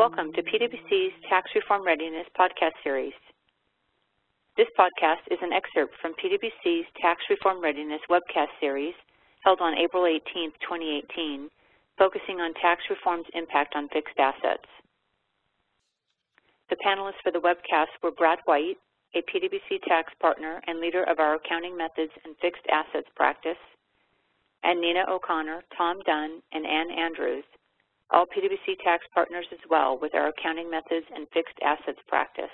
Welcome to PwC's Tax Reform Readiness podcast series. This podcast is an excerpt from PwC's Tax Reform Readiness webcast series held on April 18, 2018, focusing on tax reform's impact on fixed assets. The panelists for the webcast were Brad White, a PwC tax partner and leader of our accounting methods and fixed assets practice, and Nina O'Connor, Tom Dunn, and Ann Andrews, all PwC tax partners as well with our accounting methods and fixed assets practice.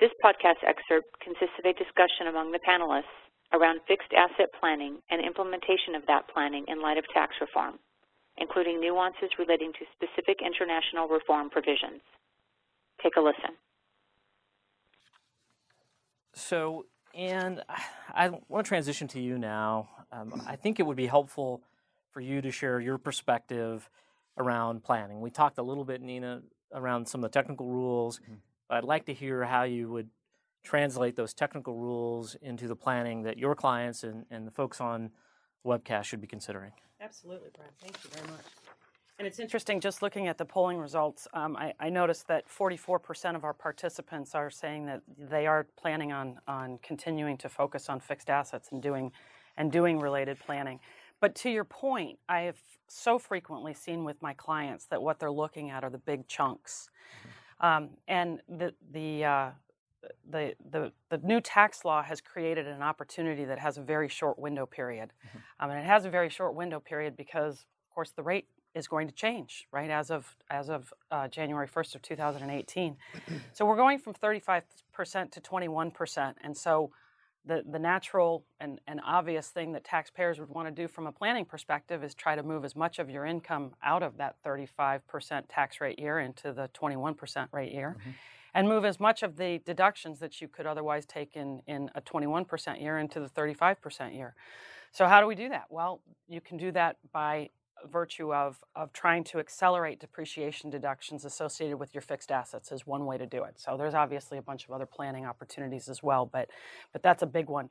This podcast excerpt consists of a discussion among the panelists around fixed asset planning and implementation of that planning in light of tax reform, including nuances relating to specific international reform provisions. Take a listen. So, and I want to transition to you now. Um, I think it would be helpful for you to share your perspective around planning. We talked a little bit, Nina, around some of the technical rules. Mm-hmm. But I'd like to hear how you would translate those technical rules into the planning that your clients and, and the folks on the webcast should be considering. Absolutely, Brad. Thank you very much. And it's interesting, just looking at the polling results, um, I, I, noticed that 44% of our participants are saying that they are planning on, on continuing to focus on fixed assets and doing, and doing related planning. But to your point, I have so frequently seen with my clients that what they're looking at are the big chunks. Mm-hmm. Um, and the, the, uh, the, the, the new tax law has created an opportunity that has a very short window period. Mm-hmm. Um, and it has a very short window period because, of course, the rate is going to change, right, as of, as of uh, January 1st of 2018. so we're going from 35% to 21%. And so the, the natural and, and obvious thing that taxpayers would want to do from a planning perspective is try to move as much of your income out of that 35% tax rate year into the 21% rate year. Mm-hmm and move as much of the deductions that you could otherwise take in, in a 21% year into the 35% year. So, how do we do that? Well, you can do that by virtue of, of trying to accelerate depreciation deductions associated with your fixed assets is one way to do it. So there's obviously a bunch of other planning opportunities as well, but, but that's a big one.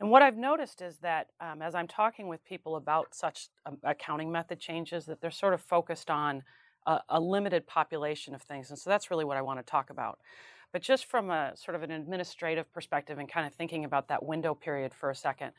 And what I've noticed is that um, as I'm talking with people about such um, accounting method changes, that they're sort of focused on a, a limited population of things. And so that's really what I want to talk about. But just from a sort of an administrative perspective and kind of thinking about that window period for a second,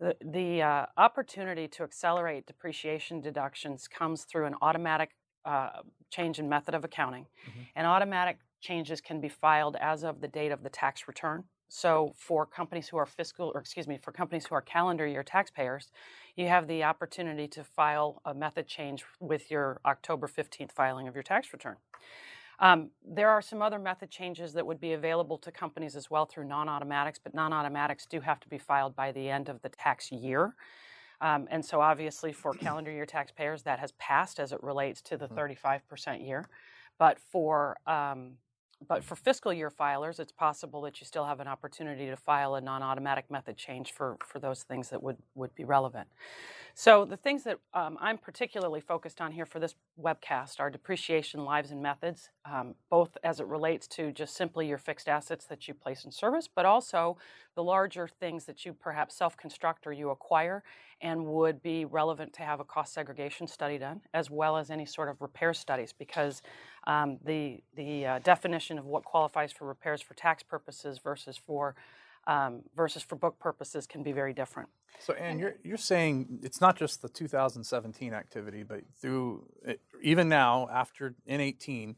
the, the uh, opportunity to accelerate depreciation deductions comes through an automatic uh, change in method of accounting. Mm-hmm. And automatic changes can be filed as of the date of the tax return. So for companies who are fiscal, or excuse me, for companies who are calendar year taxpayers, you have the opportunity to file a method change with your October 15th filing of your tax return. Um, there are some other method changes that would be available to companies as well through non-automatics, but non-automatics do have to be filed by the end of the tax year. Um, and so obviously for calendar year taxpayers, that has passed as it relates to the 35% mm-hmm. year. But for um, but for fiscal year filers, it's possible that you still have an opportunity to file a non-automatic method change for, for those things that would, would be relevant. So the things that um, I'm particularly focused on here for this webcast are depreciation lives and methods, um, both as it relates to just simply your fixed assets that you place in service, but also the larger things that you perhaps self-construct or you acquire and would be relevant to have a cost segregation study done, as well as any sort of repair studies, because um, the, the uh, definition of what qualifies for repairs for tax purposes versus for um, versus for book purposes can be very different. So, and you're you're saying it's not just the 2017 activity, but through it, even now after N18,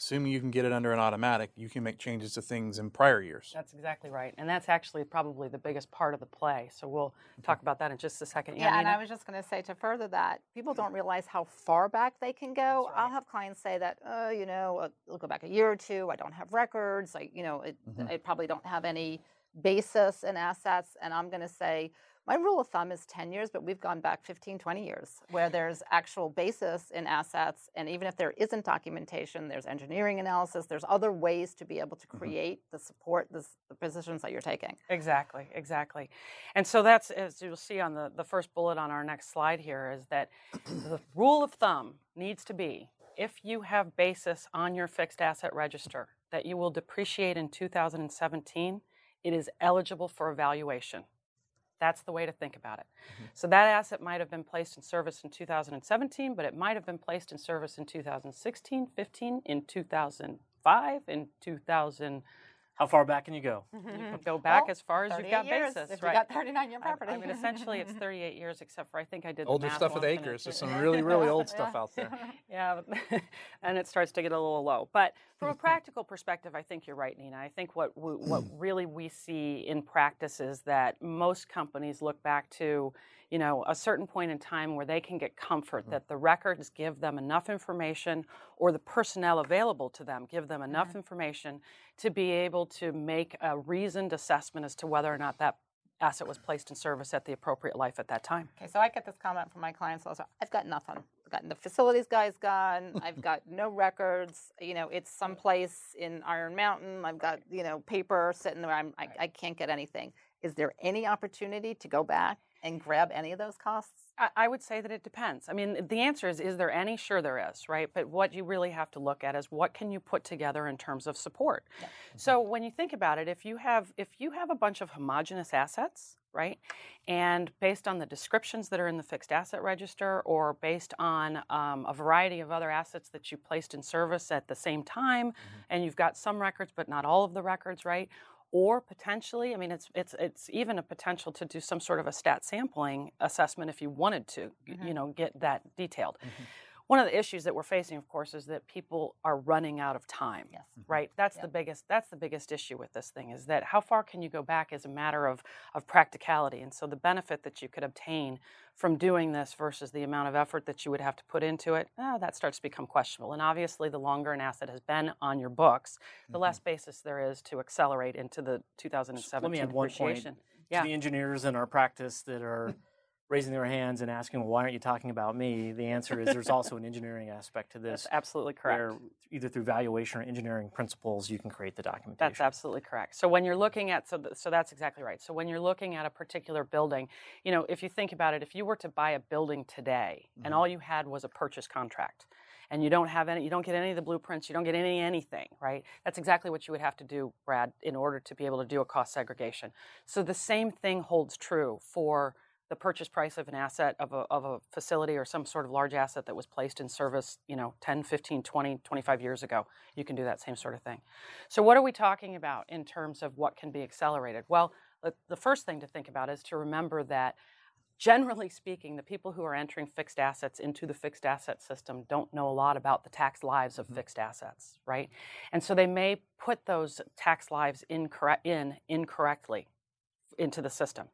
assuming you can get it under an automatic, you can make changes to things in prior years. That's exactly right, and that's actually probably the biggest part of the play. So we'll talk about that in just a second. Yeah, yeah and I was just going to say to further that, people don't realize how far back they can go. Right. I'll have clients say that, oh, you know, uh, we'll go back a year or two. I don't have records. I, you know, it, mm-hmm. I probably don't have any basis in assets. And I'm going to say, my rule of thumb is 10 years, but we've gone back 15, 20 years where there's actual basis in assets. And even if there isn't documentation, there's engineering analysis, there's other ways to be able to mm-hmm. create mm-hmm. the support, the, the, positions that you're taking. Exactly, exactly. And so that's, as you'll see on the, the first bullet on our next slide here, is that the rule of thumb needs to be if you have basis on your fixed asset register that you will depreciate in 2017 it is eligible for evaluation. That's the way to think about it. Mm-hmm. So that asset might have been placed in service in 2017, but it might have been placed in service in 2016, 15, in 2005, in 2000. How far back can you go? Mm-hmm. go back well, as far as you've got years, basis. If right. you got 39 year property. I, I, mean, essentially, it's 38 years, except for I think I did older stuff with ACRS. There's some really, really old stuff out there. yeah, and it starts to get a little low. But from a practical perspective, I think you're right, Nina. I think what we, what really we see in practice is that most companies look back to you know, a certain point in time where they can get comfort mm-hmm. that the records give them enough information or the personnel available to them give them enough mm-hmm. information to be able to make a reasoned assessment as to whether or not that asset was placed in service at the appropriate life at that time. Okay, so I get this comment from my clients also. I've got nothing. I've gotten the facilities guy's gone. I've got no records. You know, it's someplace in Iron Mountain. I've got you know paper sitting there. I'm, I, I can't get anything. Is there any opportunity to go back and grab any of those costs? I would say that it depends. I mean, the answer is, is there any? Sure, there is, right? But what you really have to look at is what can you put together in terms of support. Yeah. So when you think about it, if you have if you have a bunch of homogenous assets, right, and based on the descriptions that are in the fixed asset register, or based on um, a variety of other assets that you placed in service at the same time, mm-hmm. and you've got some records but not all of the records, right? Or potentially, I mean, it's it's it's even a potential to do some sort of a stat sampling assessment if you wanted to, mm-hmm. you know, get that detailed. Mm-hmm. One of the issues that we're facing, of course, is that people are running out of time. Yes. Mm-hmm. Right. That's yep. the biggest. That's the biggest issue with this thing is that how far can you go back as a matter of of practicality, and so the benefit that you could obtain from doing this versus the amount of effort that you would have to put into it, oh, that starts to become questionable. And obviously, the longer an asset has been on your books, the mm-hmm. less basis there is to accelerate into the 2017 Let me add one point yeah. to the engineers in our practice that are raising their hands and asking, well, why aren't you talking about me? The answer is there's also an engineering aspect to this. That's absolutely correct. Where either through valuation or engineering principles, you can create the documentation. That's absolutely correct. So when you're looking at, so, th- so that's exactly right. So when you're looking at a particular building, you know, if you think about it, if you were to buy a building today mm-hmm. and all you had was a purchase contract, and you don't have any you don't get any of the blueprints you don't get any anything right that's exactly what you would have to do brad in order to be able to do a cost segregation so the same thing holds true for the purchase price of an asset of a, of a facility or some sort of large asset that was placed in service you know 10 15 20 25 years ago you can do that same sort of thing. So what are we talking about in terms of what can be accelerated? Well the first thing to think about is to remember that generally speaking the people who are entering fixed assets into the fixed asset system don't know a lot about the tax lives of mm-hmm. fixed assets right? And so they may put those tax lives incorrect, in incorrectly into the system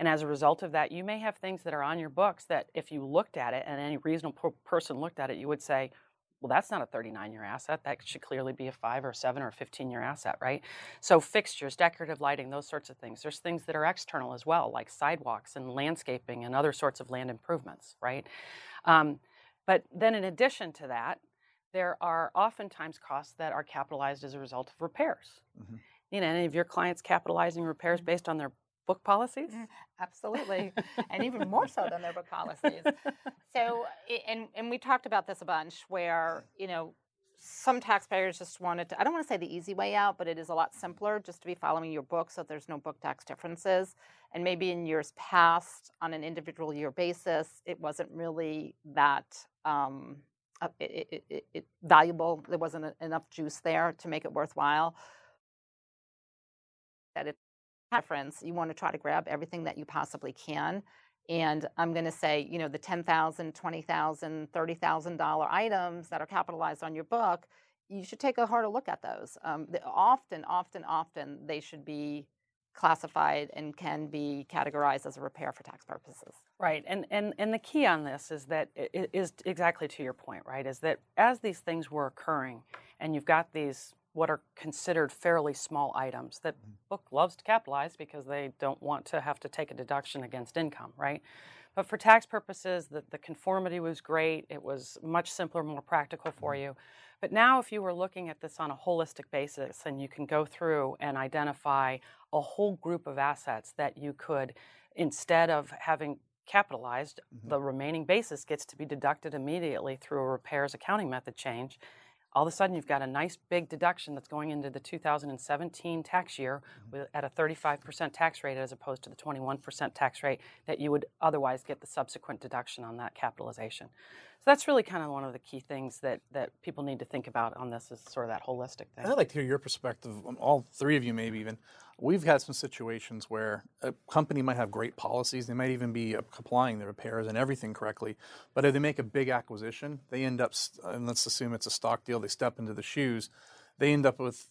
and as a result of that, you may have things that are on your books that if you looked at it and any reasonable person looked at it, you would say, well, that's not a 39 year asset. That should clearly be a five or seven or 15 year asset, right? So, fixtures, decorative lighting, those sorts of things. There's things that are external as well, like sidewalks and landscaping and other sorts of land improvements, right? Um, but then, in addition to that, there are oftentimes costs that are capitalized as a result of repairs. Mm-hmm. You know, any of your clients capitalizing repairs mm-hmm. based on their book policies? Mm, absolutely, and even more so than their book policies. So, and and we talked about this a bunch, where you know some taxpayers just wanted to. I don't want to say the easy way out, but it is a lot simpler just to be following your book, so there's no book tax differences. And maybe in years past, on an individual year basis, it wasn't really that. Um, uh, it, it, it, valuable. There wasn't enough juice there to make it worthwhile. That it preference, you want to try to grab everything that you possibly can. And I'm going to say, you know, the $10,000, $20,000, $30,000 items that are capitalized on your book, you should take a harder look at those. Um, often, often, often, they should be classified and can be categorized as a repair for tax purposes. Right, and and and the key on this is that is exactly to your point, right? Is that as these things were occurring, and you've got these what are considered fairly small items that mm-hmm. book loves to capitalize because they don't want to have to take a deduction against income, right? But for tax purposes, the, the conformity was great. It was much simpler, more practical for mm-hmm. you. But now, if you were looking at this on a holistic basis and you can go through and identify a whole group of assets that you could, instead of having capitalized, mm-hmm. the remaining basis gets to be deducted immediately through a repairs accounting method change all of a sudden you've got a nice big deduction that's going into the 2017 tax year mm-hmm. with, at a 35% tax rate as opposed to the 21% tax rate that you would otherwise get the subsequent deduction on that capitalization. So that's really kind of one of the key things that, that people need to think about on this is sort of that holistic thing. I'd like to hear your perspective, on all three of you maybe even. We've had some situations where a company might have great policies, they might even be applying the repairs and everything correctly, but if they make a big acquisition, they end up, and let's assume it's a stock deal, they step into the shoes, they end up with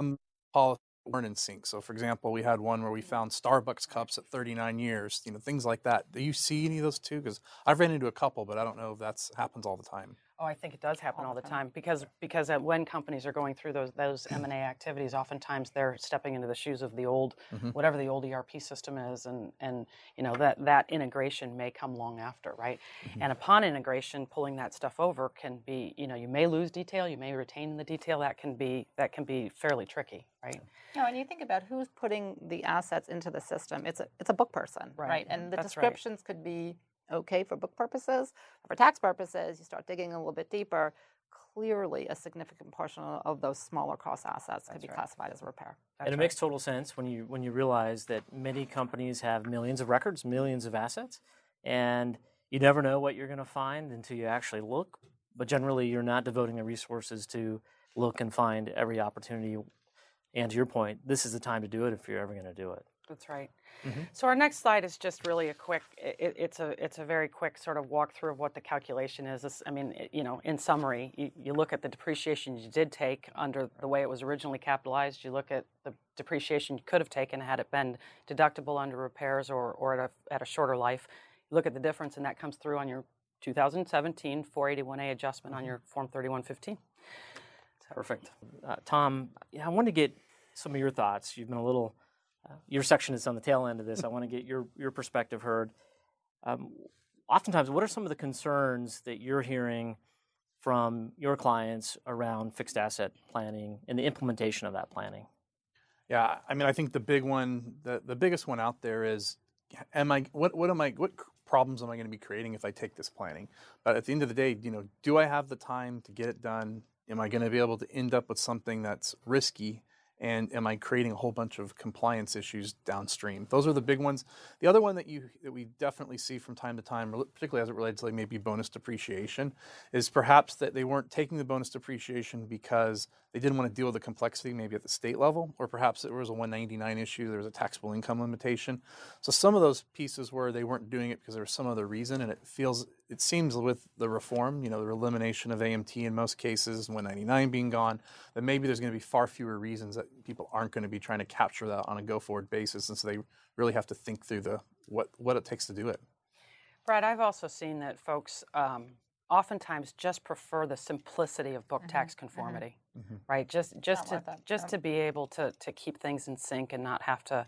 some policy weren't in sync. So, for example, we had one where we found Starbucks cups at 39 years, you know, things like that. Do you see any of those too? Because I've ran into a couple, but I don't know if that happens all the time. Oh, I think it does happen all, all the time. time, because because when companies are going through those those M and A activities, oftentimes they're stepping into the shoes of the old mm-hmm. whatever the old ERP system is, and and you know that that integration may come long after, right? Mm-hmm. And upon integration, pulling that stuff over can be you know you may lose detail, you may retain the detail. That can be that can be fairly tricky, right? Know, and you think about who's putting the assets into the system. It's a it's a book person, right? right? And the That's descriptions right. could be okay for book purposes. For tax purposes, you start digging a little bit deeper. Clearly, a significant portion of those smaller cost assets That's could be right. classified as a repair. That's and it right. makes total sense when you when you realize that many companies have millions of records, millions of assets, and you never know what you're going to find until you actually look. But generally, you're not devoting the resources to look and find every opportunity. And to your point, this is the time to do it if you're ever going to do it. That's right. Mm-hmm. So our next slide is just really a quick. It, it's a it's a very quick sort of walkthrough of what the calculation is. This, I mean, it, you know, in summary, you, you, look at the depreciation you did take under the way it was originally capitalized. You look at the depreciation you could have taken had it been deductible under repairs or or at a at a shorter life. You look at the difference, and that comes through on your 2017 481A adjustment mm-hmm. on your Form 3115. Perfect, uh, Tom. I want to get some of your thoughts. You've been a little your section is on the tail end of this. I want to get your, your perspective heard. Um, oftentimes, what are some of the concerns that you're hearing from your clients around fixed asset planning and the implementation of that planning? Yeah, I mean, I think the big one, the, the biggest one out there is, am I what what am I what problems am I going to be creating if I take this planning? But at the end of the day, you know, do I have the time to get it done? Am I going to be able to end up with something that's risky and am I creating a whole bunch of compliance issues downstream? Those are the big ones. The other one that you that we definitely see from time to time, particularly as it relates to like maybe bonus depreciation, is perhaps that they weren't taking the bonus depreciation because they didn't want to deal with the complexity maybe at the state level, or perhaps it was a 199 issue, there was a taxable income limitation. So some of those pieces where they weren't doing it because there was some other reason, and it feels it seems with the reform, you know, the elimination of AMT in most cases, 199 being gone, that maybe there's going to be far fewer reasons that people aren't going to be trying to capture that on a go-forward basis, and so they really have to think through the what what it takes to do it. Brad, I've also seen that folks um, oftentimes just prefer the simplicity of book mm-hmm. tax mm-hmm. conformity, mm-hmm. right? Just just to just yeah. to be able to to keep things in sync and not have to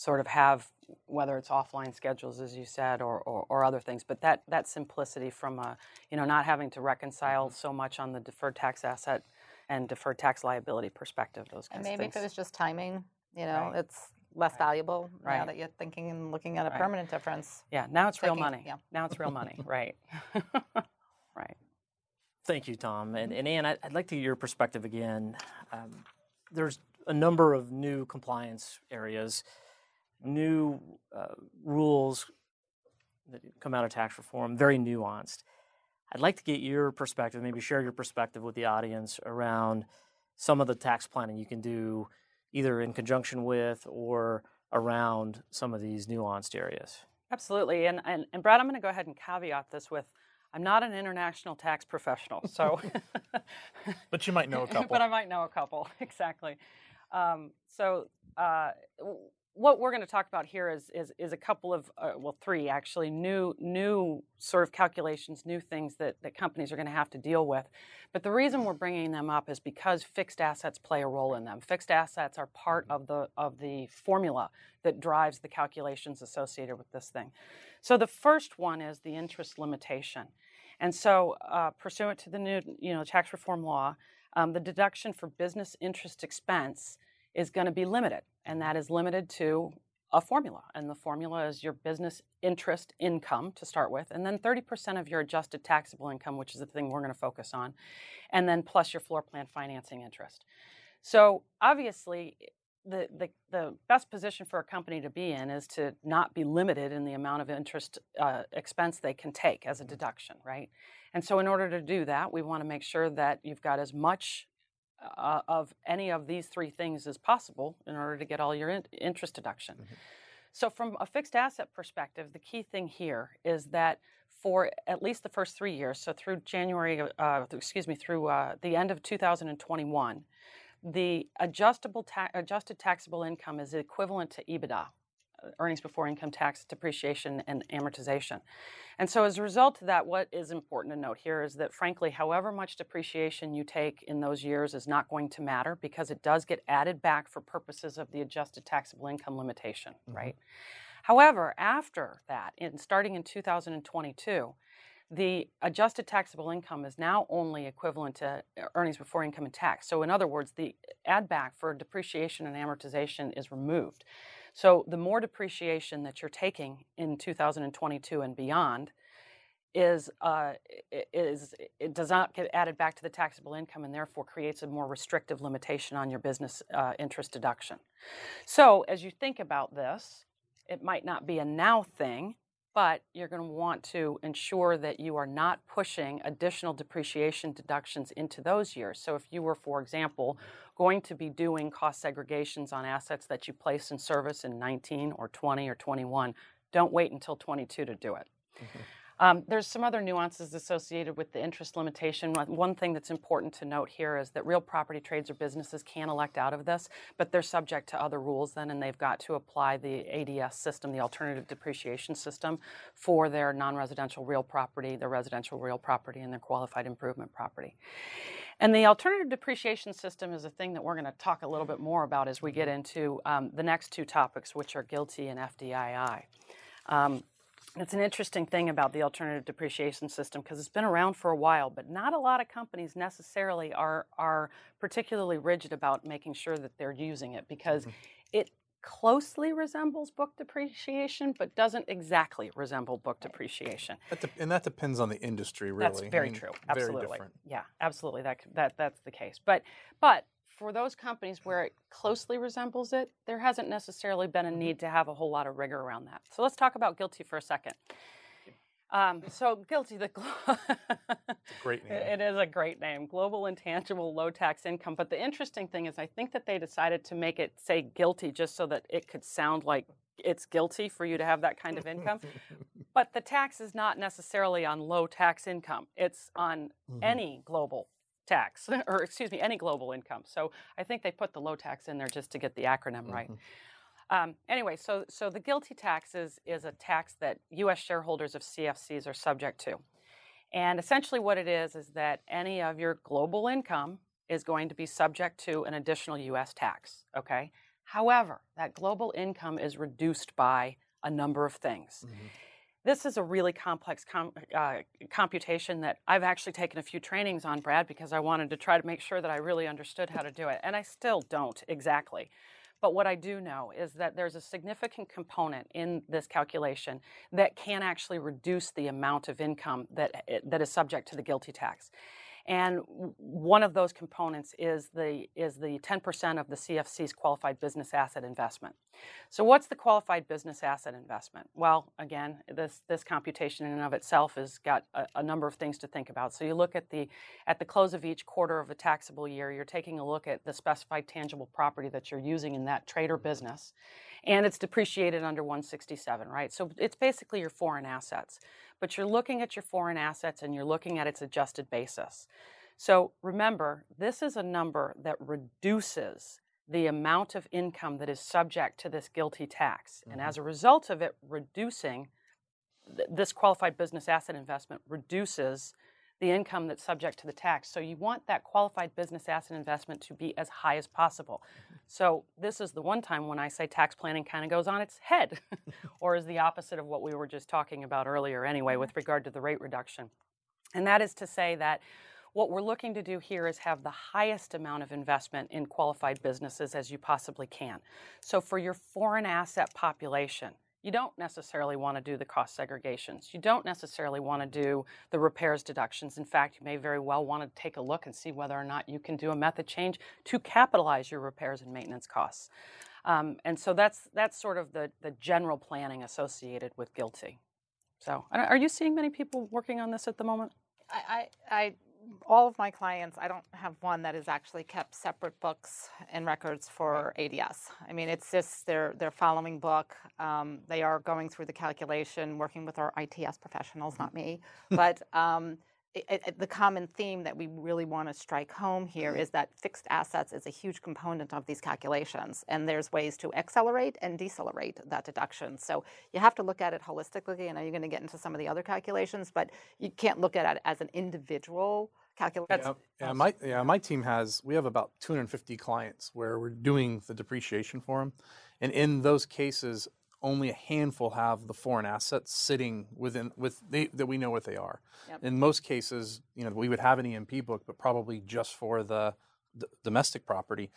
sort of have whether it's offline schedules as you said or, or, or, other things but that that simplicity from a you know not having to reconcile mm-hmm. so much on the deferred tax asset and deferred tax liability perspective those kinds and maybe of things. if it was just timing you know right. it's less right. valuable right. now that you're thinking and looking at a right. permanent difference yeah now it's real money yeah. now it's real money right right thank you tom and, and ann i'd like to get your perspective again um, there's a number of new compliance areas new uh, rules that come out of tax reform, very nuanced. I'd like to get your perspective, maybe share your perspective with the audience around some of the tax planning you can do either in conjunction with or around some of these nuanced areas. Absolutely. And, and, and Brad, I'm going to go ahead and caveat this with I'm not an international tax professional, so. but you might know a couple. but I might know a couple, exactly. Um, so, uh, what we're going to talk about here is is, is a couple of uh, well three actually new new sort of calculations new things that, that companies are going to have to deal with. But the reason we're bringing them up is because fixed assets play a role in them. Fixed assets are part of the of the formula that drives the calculations associated with this thing. So the first one is the interest limitation. And so uh, pursuant to the new you know tax reform law um, the deduction for business interest expense is going to be limited, and that is limited to a formula, and the formula is your business interest income to start with, and then 30% of your adjusted taxable income, which is the thing we're going to focus on, and then plus your floor plan financing interest. So obviously, the, the, the best position for a company to be in is to not be limited in the amount of interest uh, expense they can take as a deduction, right? And so, in order to do that, we want to make sure that you've got as much uh, of any of these three things is possible in order to get all your in- interest deduction. Mm-hmm. So, from a fixed asset perspective, the key thing here is that for at least the first three years, so through January, uh, excuse me, through uh, the end of 2021, the adjustable ta- adjusted taxable income is equivalent to EBITDA, earnings before income tax, depreciation, and amortization. And so, as a result of that, what is important to note here is that, frankly, however much depreciation you take in those years is not going to matter because it does get added back for purposes of the adjusted taxable income limitation, mm-hmm. right? However, after that, in, starting in 2022, the adjusted taxable income is now only equivalent to earnings before income and tax. So, in other words, the add back for depreciation and amortization is removed. So the more depreciation that you're taking in 2022 and beyond is uh, is it does not get added back to the taxable income and therefore creates a more restrictive limitation on your business uh, interest deduction. So as you think about this, it might not be a now thing, but you're going to want to ensure that you are not pushing additional depreciation deductions into those years. So if you were, for example, going to be doing cost segregations on assets that you place in service in 19 or 20 or 21. Don't wait until 22 to do it. Mm-hmm. Um, there's some other nuances associated with the interest limitation. One thing that's important to note here is that real property trades or businesses can elect out of this, but they're subject to other rules then, and they've got to apply the ADS system, the alternative depreciation system, for their non residential real property, their residential real property, and their qualified improvement property. And the alternative depreciation system is a thing that we're going to talk a little bit more about as we get mm-hmm. into um, the next two topics, which are GILTI and FDII. Um, it's an interesting thing about the alternative depreciation system because it's been around for a while, but not a lot of companies necessarily are are particularly rigid about making sure that they're using it because mm-hmm. it closely resembles book depreciation, but doesn't exactly resemble book depreciation. That de- and that depends on the industry, really. That's very I mean, true. Absolutely. Very yeah, absolutely. That that that's the case. But but for those companies where it closely resembles it, there hasn't necessarily been a mm-hmm. need to have a whole lot of rigor around that. So let's talk about GILTI for a second. Um, so GILTI the great name. It is a great name, Global Intangible Low Tax Income. But the interesting thing is, I think that they decided to make it say guilty just so that it could sound like it's guilty for you to have that kind of income. but the tax is not necessarily on low tax income; it's on mm-hmm. any global tax, or excuse me, any global income. So I think they put the low tax in there just to get the acronym mm-hmm. right. Um, anyway, so so the GILTI tax is is a tax that U.S. shareholders of CFCs are subject to, and essentially what it is is that any of your global income is going to be subject to an additional U.S. tax. Okay. However, that global income is reduced by a number of things. Mm-hmm. This is a really complex com- uh, computation that I've actually taken a few trainings on, Brad, because I wanted to try to make sure that I really understood how to do it. And I still don't exactly. But what I do know is that there's a significant component in this calculation that can actually reduce the amount of income that, eh, that is subject to the GILTI tax. And one of those components is the is the 10% of the CFC's qualified business asset investment. So what's the qualified business asset investment? Well, again, this this computation in and of itself has got a, a number of things to think about. So you look at the at the close of each quarter of a taxable year, you're taking a look at the specified tangible property that you're using in that trade or business and it's depreciated under 167, right? So it's basically your foreign assets. But you're looking at your foreign assets and you're looking at its adjusted basis. So remember, this is a number that reduces the amount of income that is subject to this GILTI tax. Mm-hmm. And as a result of it reducing, th- this qualified business asset investment reduces the income that's subject to the tax. So you want that qualified business asset investment to be as high as possible. Mm-hmm. So this is the one time when I say tax planning kind of goes on its head, or is the opposite of what we were just talking about earlier anyway mm-hmm. with regard to the rate reduction. And that is to say that what we're looking to do here is have the highest amount of investment in qualified businesses as you possibly can. So for your foreign asset population, you don't necessarily want to do the cost segregations. You don't necessarily want to do the repairs deductions. In fact, you may very well want to take a look and see whether or not you can do a method change to capitalize your repairs and maintenance costs. Um, and so that's that's sort of the, the general planning associated with GILTI. So, are you seeing many people working on this at the moment? I, I, I all of my clients, I don't have one that has actually kept separate books and records for ADS. I mean, it's just they're they're following book. Um, they are going through the calculation, working with our ITS professionals, not me. But um, it, it, the common theme that we really want to strike home here mm-hmm. is that fixed assets is a huge component of these calculations, and there's ways to accelerate and decelerate that deduction. So you have to look at it holistically. and know you're going to get into some of the other calculations, but you can't look at it as an individual calculation. Yeah, yeah, my yeah, my team has we have about 250 clients where we're doing the depreciation for them, and in those cases, only a handful have the foreign assets sitting within with they, that we know what they are. Yep. In most cases, you know, we would have an E&P book, but probably just for the, the domestic property.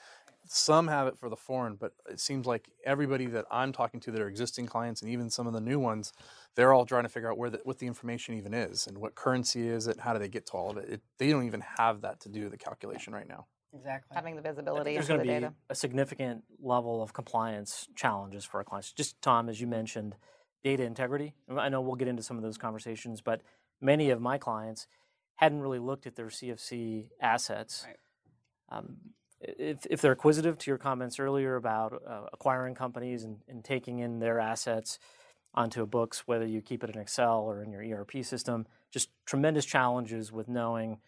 Some have it for the foreign, but it seems like everybody that I'm talking to that are existing clients and even some of the new ones, they're all trying to figure out where the, what the information even is and what currency is it, how do they get to all of it. it they don't even have that to do the calculation right now. Exactly. Having the visibility There's going to the be data. a significant level of compliance challenges for our clients. Just Tom, as you mentioned, data integrity. I know we'll get into some of those conversations, but many of my clients hadn't really looked at their CFC assets. Right. Um, if, if, they're acquisitive to your comments earlier about uh, acquiring companies and, and, taking in their assets onto a books, whether you keep it in Excel or in your ERP system, just tremendous challenges with knowing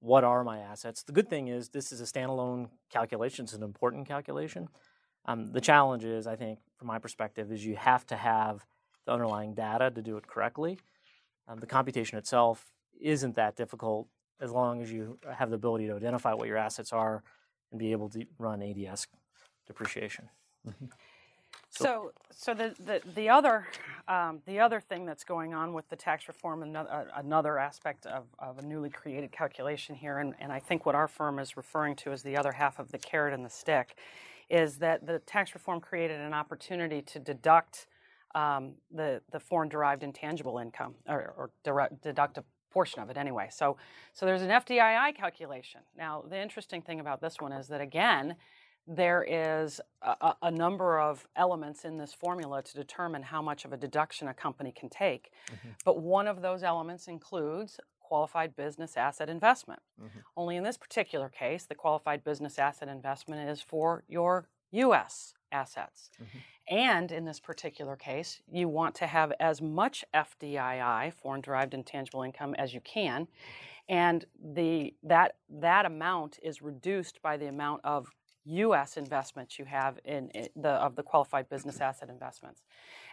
what are my assets. The good thing is this is a standalone calculation. It's an important calculation. Um, the challenge is, I think, from my perspective, is you have to have the underlying data to do it correctly. Um, the computation itself isn't that difficult as long as you have the ability to identify what your assets are and be able to run ADS depreciation. Mm-hmm. So, so the, the, the other um, the other thing that's going on with the tax reform, another, uh, another aspect of, of a newly created calculation here, and, and I think what our firm is referring to as the other half of the carrot and the stick, is that the tax reform created an opportunity to deduct um, the the foreign derived intangible income or, or direct, deduct a portion of it anyway. So, so there's an FDII calculation. Now, the interesting thing about this one is that again there is a, a, number of elements in this formula to determine how much of a deduction a company can take. Mm-hmm. But one of those elements includes qualified business asset investment. Mm-hmm. Only in this particular case, the qualified business asset investment is for your U.S. assets. Mm-hmm. And in this particular case, you want to have as much FDII, foreign derived intangible income, as you can. And the, that, that amount is reduced by the amount of U.S. investments you have in, in the of the qualified business asset investments.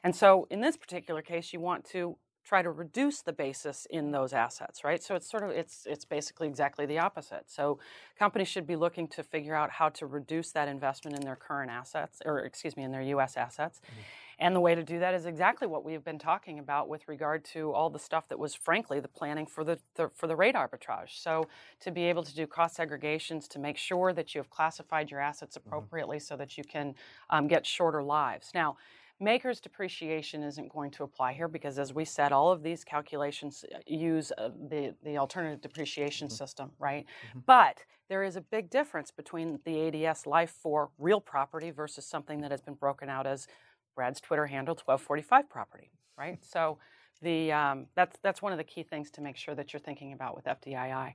And so, in this particular case, you want to try to reduce the basis in those assets, right? So it's sort of it's it's basically exactly the opposite. So companies should be looking to figure out how to reduce that investment in their current assets, or excuse me, in their U.S. assets. Mm-hmm. And the way to do that is exactly what we've been talking about with regard to all the stuff that was, frankly, the planning for the, the, for the rate arbitrage. So to be able to do cost segregations to make sure that you have classified your assets mm-hmm. appropriately mm-hmm. so that you can um, get shorter lives. Now. MACRS depreciation isn't going to apply here because, as we said, all of these calculations uh, use uh, the, the alternative depreciation mm-hmm. system, right? Mm-hmm. But there is a big difference between the ADS life for real property versus something that has been broken out as Brad's Twitter handle 1245 property, right? So the um, that's that's one of the key things to make sure that you're thinking about with FDII,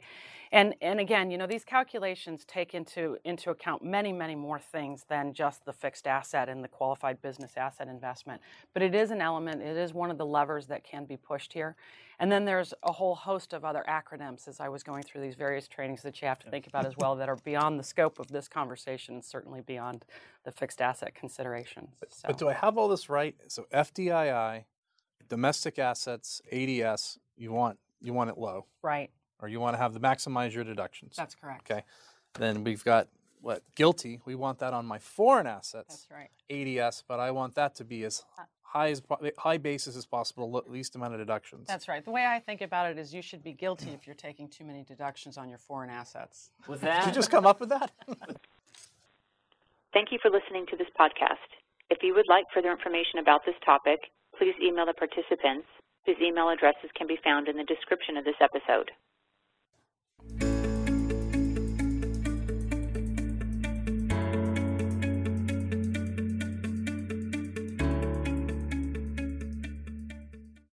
and and again, you know, these calculations take into into account many many more things than just the fixed asset and the qualified business asset investment. But it is an element. It is one of the levers that can be pushed here, and then there's a whole host of other acronyms as I was going through these various trainings that you have to think about as well that are beyond the scope of this conversation, and certainly beyond the fixed asset considerations. So. But do I have all this right? So FDII domestic assets, ADS, you want you want it low, right? Or you want to have the maximize your deductions. That's correct. Okay. Then we've got what GILTI. We want that on my foreign assets. That's right. ADS, but I want that to be as uh high as high basis as possible, least amount of deductions. That's right. The way I think about it is you should be guilty if you're taking too many deductions on your foreign assets. With Did that, you just come up with that? Thank you for listening to this podcast. If you would like further information about this topic, please email the participants, whose email addresses can be found in the description of this episode.